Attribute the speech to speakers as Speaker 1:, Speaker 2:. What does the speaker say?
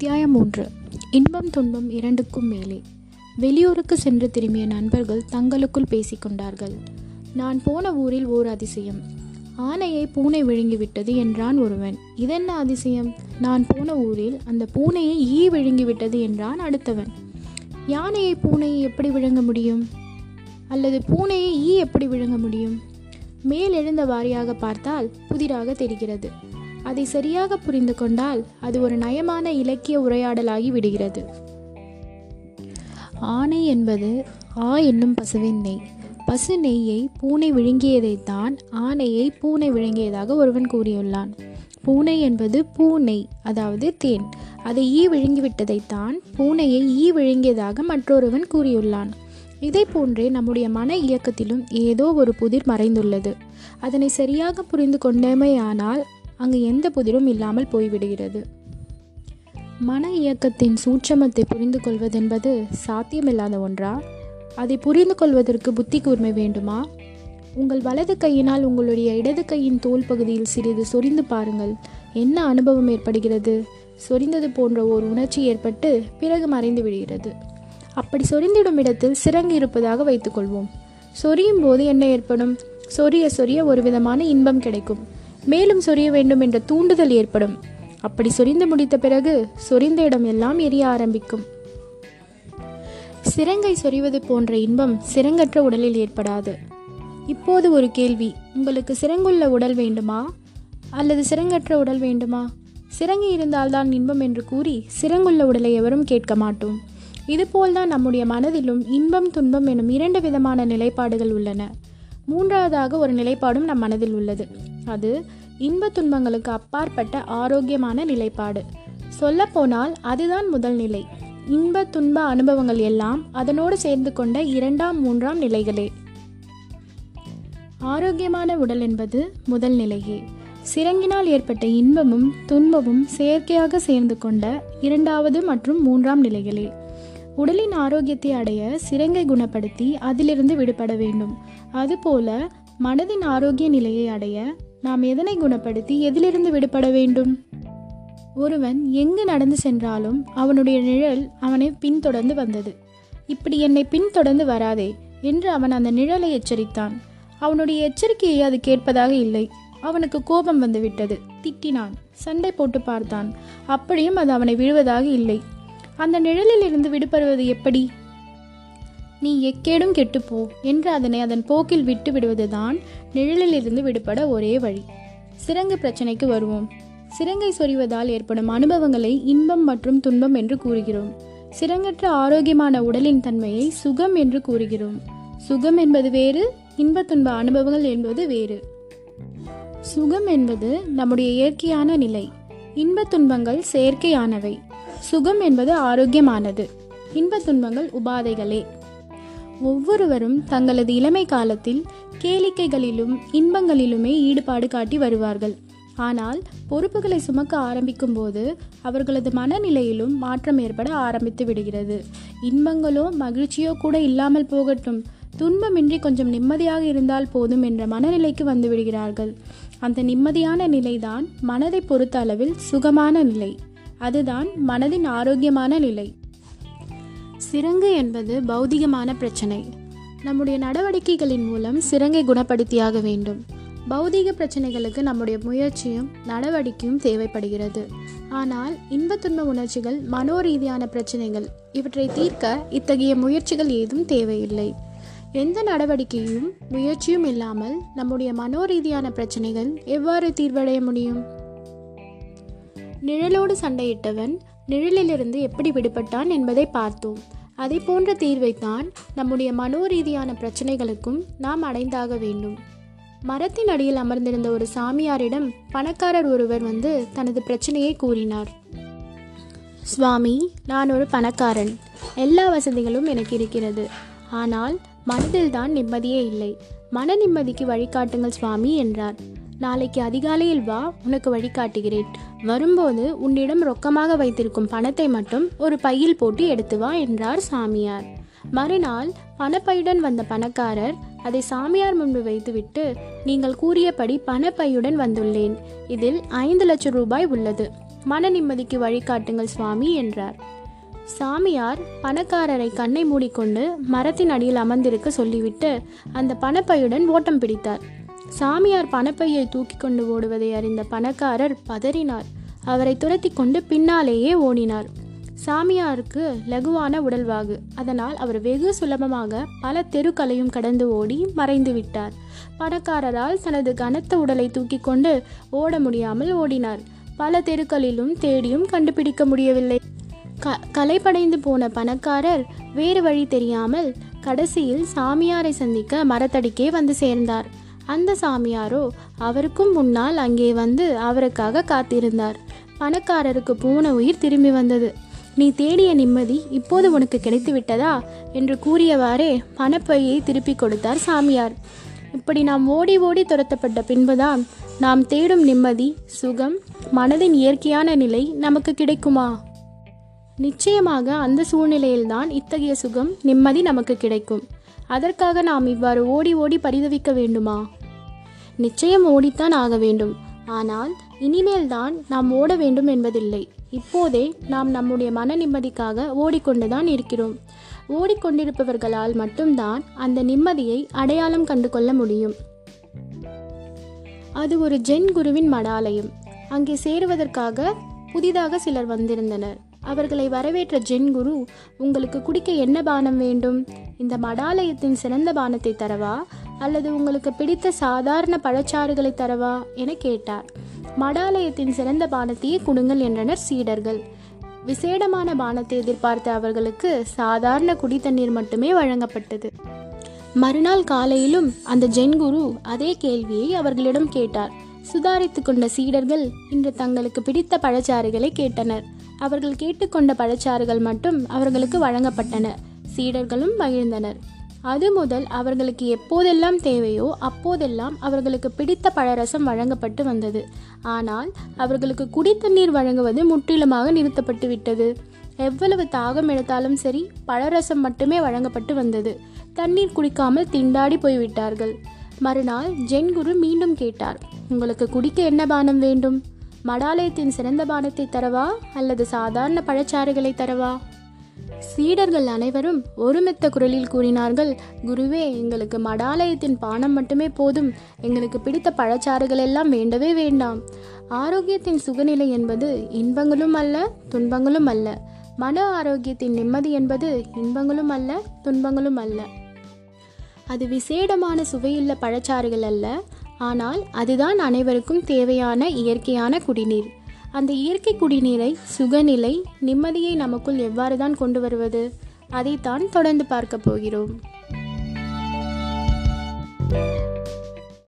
Speaker 1: அத்தியாயம் மூன்று இன்பம் துன்பம் இரண்டுக்கும் மேலே. வெளியூருக்கு சென்று திரும்பிய நண்பர்கள் தங்களுக்குள் பேசிக்கொண்டார்கள் நான் போன ஊரில் ஓர் அதிசயம். ஆனையை பூனை விழுங்கிவிட்டது என்றான் ஒருவன். இதென்ன அதிசயம்? நான் போன ஊரில் அந்த பூனையை ஈ விழுங்கிவிட்டது என்றான் அடுத்தவன். யானையை பூனையை எப்படி விழுங்க முடியும்? அல்லது பூனையை ஈ எப்படி விழுங்க முடியும்? மேலெழுந்த வாரியாக பார்த்தால் புதிராக தெரிகிறது. அதை சரியாக புரிந்து கொண்டால் அது ஒரு நயமான இலக்கிய உரையாடலாகி விடுகிறது. ஆனை என்பது ஆ என்னும் பசுவின் நெய். பசு நெய்யை பூனை விழுங்கியதைத்தான் ஆனையை பூனை விழுங்கியதாக ஒருவன் கூறியுள்ளான். பூனை என்பது பூனை அதாவது தேன். அதை ஈ விழுங்கிவிட்டதைத்தான் பூனையை ஈ விழுங்கியதாக மற்றொருவன் கூறியுள்ளான். இதை போன்றே நம்முடைய மன இயக்கத்திலும் ஏதோ ஒரு புதிர் மறைந்துள்ளது. அதனை சரியாக புரிந்து கொண்டமையானால் அங்கு எந்த புதிரும் இல்லாமல் போய்விடுகிறது. மன இயக்கத்தின் சூட்சமத்தை புரிந்து கொள்வதென்பது சாத்தியமில்லாத ஒன்றா? அதை புரிந்து கொள்வதற்கு புத்தி கூர்மை வேண்டுமா? உங்கள் வலது கையினால் உங்களுடைய இடது கையின் தோல் பகுதியில் சிறிது சொரிந்து பாருங்கள். என்ன அனுபவம் ஏற்படுகிறது? சொரிந்தது போன்ற ஓர் உணர்ச்சி ஏற்பட்டு பிறகு மறைந்து விடுகிறது. அப்படி சொரிந்திடும் இடத்தில் சிறங்கு இருப்பதாக வைத்துக்கொள்வோம். சொரியும் போது என்ன ஏற்படும்? சொரிய சொரிய ஒரு விதமான இன்பம் கிடைக்கும். மேலும் சொரிய வேண்டும் என்ற தூண்டுதல் ஏற்படும். அப்படி சொரிந்து முடித்த பிறகு சொரிந்த இடம் எல்லாம் எரிய ஆரம்பிக்கும். சிறங்கை சொரிவது போன்ற இன்பம் சிறங்கற்ற உடலில் ஏற்படாது. இப்போது ஒரு கேள்வி உங்களுக்கு சிறங்குள்ள உடல் வேண்டுமா? அல்லது சிறங்கற்ற உடல் வேண்டுமா? சிறங்கு இருந்தால்தான் இன்பம் என்று கூறி சிறங்குள்ள உடலை எவரும் கேட்க மாட்டோம். இதுபோல்தான் நம்முடைய மனதிலும் இன்பம் துன்பம் எனும் இரண்டு விதமான நிலைப்பாடுகள் உள்ளன. மூன்றாவதாக ஒரு நிலைப்பாடும் நம் மனதில் உள்ளது. அது இன்ப துன்பங்களுக்கு அப்பாற்பட்ட ஆரோக்கியமான நிலைப்பாடு. சொல்லப்போனால் அதுதான் முதல் நிலை. இன்ப துன்ப அனுபவங்கள் எல்லாம் அதனோடு சேர்ந்து கொண்ட இரண்டாம் மூன்றாம் நிலைகளே. ஆரோக்கியமான உடல் என்பது முதல் நிலையே. சிறங்கினால் ஏற்பட்ட இன்பமும் துன்பமும் செயற்கையாக சேர்ந்து கொண்ட இரண்டாவது மற்றும் மூன்றாம் நிலைகளே. உடலின் ஆரோக்கியத்தை அடைய சிறங்கை குணப்படுத்தி அதிலிருந்து விடுபட வேண்டும். அதுபோல மனதின் ஆரோக்கிய நிலையை அடைய நாம் எதனை குணப்படுத்தி எதிலிருந்து விடுபட வேண்டும்? ஒருவன் எங்கு நடந்து சென்றாலும் அவனுடைய நிழல் அவனை பின்தொடர்ந்து வந்தது. இப்படி என்னை பின்தொடர்ந்து வராதே என்று அவன் அந்த நிழலை எச்சரித்தான். அவனுடைய எச்சரிக்கையை அது கேட்பதாக இல்லை. அவனுக்கு கோபம் வந்துவிட்டது. திட்டினான். சண்டை போட்டு பார்த்தான். அப்படியும் அது அவனை விழுவதாக இல்லை. அந்த நிழலில் இருந்து விடுபடுவது எப்படி? நீ எக்கேடும் கெட்டுப்போ என்று அதனை அதன் போக்கில் விட்டு விடுவதுதான் நிழலிலிருந்து விடுபட ஒரே வழி. சிறங்கு பிரச்சனைக்கு வருவோம். சிறங்கை சொறிவதால் ஏற்படும் அனுபவங்களை இன்பம் மற்றும் துன்பம் என்று கூறுகிறோம். சிறங்கற்ற ஆரோக்கியமான உடலின் தன்மையை சுகம் என்று கூறுகிறோம். சுகம் என்பது வேறு இன்ப துன்ப அனுபவங்கள் என்பது வேறு. சுகம் என்பது நம்முடைய இயற்கையான நிலை. இன்ப துன்பங்கள் செயற்கையானவை. சுகம் என்பது ஆரோக்கியமானது. இன்ப துன்பங்கள் உபாதைகளே. ஒவ்வொருவரும் தங்களது இளமை காலத்தில் கேளிக்கைகளிலும் இன்பங்களிலுமே ஈடுபாடு காட்டி வருவார்கள். ஆனால் பொறுப்புகளை சுமக்க ஆரம்பிக்கும் போது அவர்களது மனநிலையிலும் மாற்றம் ஏற்பட ஆரம்பித்து விடுகிறது. இன்பங்களோ மகிழ்ச்சியோ கூட இல்லாமல் போகட்டும். துன்பமின்றி கொஞ்சம் நிம்மதியாக இருந்தால் போதும் என்ற மனநிலைக்கு வந்து விடுகிறார்கள். அந்த நிம்மதியான நிலைதான் மனதை பொறுத்த அளவில் சுகமான நிலை. அதுதான் மனதின் ஆரோக்கியமான நிலை. சிரங்கு என்பது பௌதிகமான பிரச்சனை. நம்முடைய நடவடிக்கைகளின் மூலம் சிரங்கை குணப்படுத்தியாக வேண்டும். பௌதீக பிரச்சனைகளுக்கு நம்முடைய முயற்சியும் நடவடிக்கையும் தேவைப்படுகிறது. ஆனால் இன்பத்துன்ப துன்ப உணர்ச்சிகள் மனோரீதியான பிரச்சனைகள் இவற்றை தீர்க்க இத்தகைய முயற்சிகள் ஏதும் தேவையில்லை. எந்த நடவடிக்கையும் முயற்சியும் இல்லாமல் நம்முடைய மனோரீதியான பிரச்சனைகள் எவ்வாறு தீர்வடைய முடியும்? நிழலோடு சண்டையிட்டவன் நிழலிலிருந்து எப்படி விடுபட்டான் என்பதை பார்த்தோம். அதே போன்ற தீர்வைத்தான் நம்முடைய மனோரீதியான பிரச்சனைகளுக்கும் நாம் அடைந்தாக வேண்டும். மரத்தின் அடியில் அமர்ந்திருந்த ஒரு சாமியாரிடம் பணக்காரர் ஒருவர் வந்து தனது பிரச்சனையை கூறினார். சுவாமி நான் ஒரு பணக்காரன். எல்லா வசதிகளும் எனக்கு இருக்கிறது. ஆனால் மனதில் தான் நிம்மதியே இல்லை. மன நிம்மதிக்கு வழிகாட்டுங்கள் சுவாமி என்றார். நாளைக்கு அதிகாலையில் வா உனக்கு வழிகாட்டுகிறேன் வரும்போது உன்னிடம் ரொக்கமாக வைத்திருக்கும் பணத்தை மட்டும் ஒரு பையில் போட்டு எடுத்து வா என்றார் சாமியார். மறுநாள் பணப்பையுடன் வந்த பணக்காரர் அதை சாமியார் முன்பு வைத்துவிட்டு நீங்கள் கூறியபடி பணப்பையுடன் வந்துள்ளேன். இதில் ஐந்து லட்சம் ரூபாய் உள்ளது. மன நிம்மதிக்கு வழிகாட்டுங்கள் சுவாமி என்றார். சாமியார் பணக்காரரை கண்ணை மூடிக்கொண்டு மரத்தின் அடியில் அமர்ந்திருக்க சொல்லிவிட்டு அந்த பணப்பையுடன் ஓட்டம் பிடித்தார். சாமியார் பணப்பையை தூக்கி கொண்டு ஓடுவதை அறிந்த பணக்காரர் பதறினார். அவரை துரத்தி கொண்டு பின்னாலேயே ஓடினார். சாமியாருக்கு லகுவான உடல்வாகு. அதனால் அவர் வெகு சுலபமாக பல தெருக்களையும் கடந்து ஓடி மறைந்து விட்டார். பணக்காரரால் தனது கனத்த உடலை தூக்கி கொண்டு ஓட முடியாமல் ஓடினார். பல தெருக்களிலும் தேடியும் கண்டுபிடிக்க முடியவில்லை. க கலைப்படைந்து போன பணக்காரர் வேறு வழி தெரியாமல் கடைசியில் சாமியாரை சந்திக்க மரத்தடிக்கே வந்து சேர்ந்தார். அந்த சாமியாரோ அவருக்கும் முன்னால் அங்கே வந்து அவருக்காக காத்திருந்தார். பணக்காரருக்கு பூன உயிர் திரும்பி வந்தது. நீ தேடிய நிம்மதி இப்போது உனக்கு கிடைத்து விட்டதா என்று கூறியவாறே பணப்பையை திருப்பி கொடுத்தார் சாமியார். இப்படி நாம் ஓடி ஓடி துரத்தப்பட்ட பின்புதான் நாம் தேடும் நிம்மதி சுகம் மனதின் இயற்கையான நிலை நமக்கு கிடைக்குமா? நிச்சயமாக அந்த சூழ்நிலையில்தான் இத்தகைய சுகம் நிம்மதி நமக்கு கிடைக்கும். அதற்காக நாம் இவ்வாறு ஓடி ஓடி பரிதவிக்க வேண்டுமா? நிச்சயம் ஓடித்தான் ஆக வேண்டும். ஆனால் இனிமேல் தான் நாம் ஓட வேண்டும் என்பதில்லை. இப்போதே நாம் நம்முடைய மன நிம்மதிக்காக ஓடிக்கொண்டுதான் இருக்கிறோம். ஓடிக்கொண்டிருப்பவர்களால் மட்டும்தான் அந்த நிம்மதியை அடையாளம் கண்டு கொள்ள முடியும். அது ஒரு ஜென் குருவின் மடாலயம். அங்கே சேருவதற்காக புதிதாக சிலர் வந்திருந்தனர். அவர்களை வரவேற்ற ஜென் குரு உங்களுக்கு குடிக்க என்ன பானம் வேண்டும்? இந்த மடாலயத்தின் சிறந்த பானத்தை தரவா? அல்லது உங்களுக்கு பிடித்த சாதாரண பழச்சாறுகளை தரவா? என கேட்டார். மடாலயத்தின் சிறந்த பானத்தையே கொடுங்கள் என்றனர் சீடர்கள். விசேடமான பானத்தை எதிர்பார்த்த அவர்களுக்கு சாதாரண குடி தண்ணீர் மட்டுமே வழங்கப்பட்டது. மறுநாள் காலையிலும் அந்த ஜென் குரு அதே கேள்வியை அவர்களிடம் கேட்டார். சுதாரித்து கொண்ட சீடர்கள் இன்று தங்களுக்கு பிடித்த பழச்சாறுகளை கேட்டனர். அவர்கள் கேட்டுக்கொண்ட பழச்சாறுகள் மட்டும் அவர்களுக்கு வழங்கப்பட்டன. சீடர்களும் மகிழ்ந்தனர். அது முதல் அவர்களுக்கு எப்போதெல்லாம் தேவையோ அப்போதெல்லாம் அவர்களுக்கு பிடித்த பழரசம் வழங்கப்பட்டு வந்தது. ஆனால் அவர்களுக்கு குடித்தண்ணீர் வழங்குவது முற்றிலுமாக நிறுத்தப்பட்டு விட்டது. எவ்வளவு தாகம் எடுத்தாலும் சரி பழரசம் மட்டுமே வழங்கப்பட்டு வந்தது. தண்ணீர் குடிக்காமல் திண்டாடி போய்விட்டார்கள். மறுநாள் ஜென் குரு மீண்டும் கேட்டார் உங்களுக்கு குடிக்க என்ன பானம் வேண்டும்? மடாலயத்தின் சிறந்த பானத்தை தரவா? அல்லது சாதாரண பழச்சாறுகளை தரவா? சீடர்கள் அனைவரும் ஒருமித்த குரலில் கூறினார்கள் குருவே எங்களுக்கு மடாலயத்தின் பானம் மட்டுமே போதும். எங்களுக்கு பிடித்த பழச்சாறுகள் எல்லாம் வேண்டவே வேண்டாம். ஆரோக்கியத்தின் சுகநிலை என்பது இன்பங்களும் அல்ல துன்பங்களும் அல்ல. மன ஆரோக்கியத்தின் நிம்மதி என்பது இன்பங்களும் அல்ல துன்பங்களும் அல்ல. அது விசேடமான சுவையுள்ள பழச்சாறுகள் அல்ல. ஆனால் அதுதான் அனைவருக்கும் தேவையான இயற்கையான குடிநீர். அந்த இயற்கை குடிநீரை சுகநிலை நிம்மதியை நமக்குள் எவ்வாறு தான் கொண்டு வருவது? அதைத்தான் தொடர்ந்து பார்க்க போகிறோம்.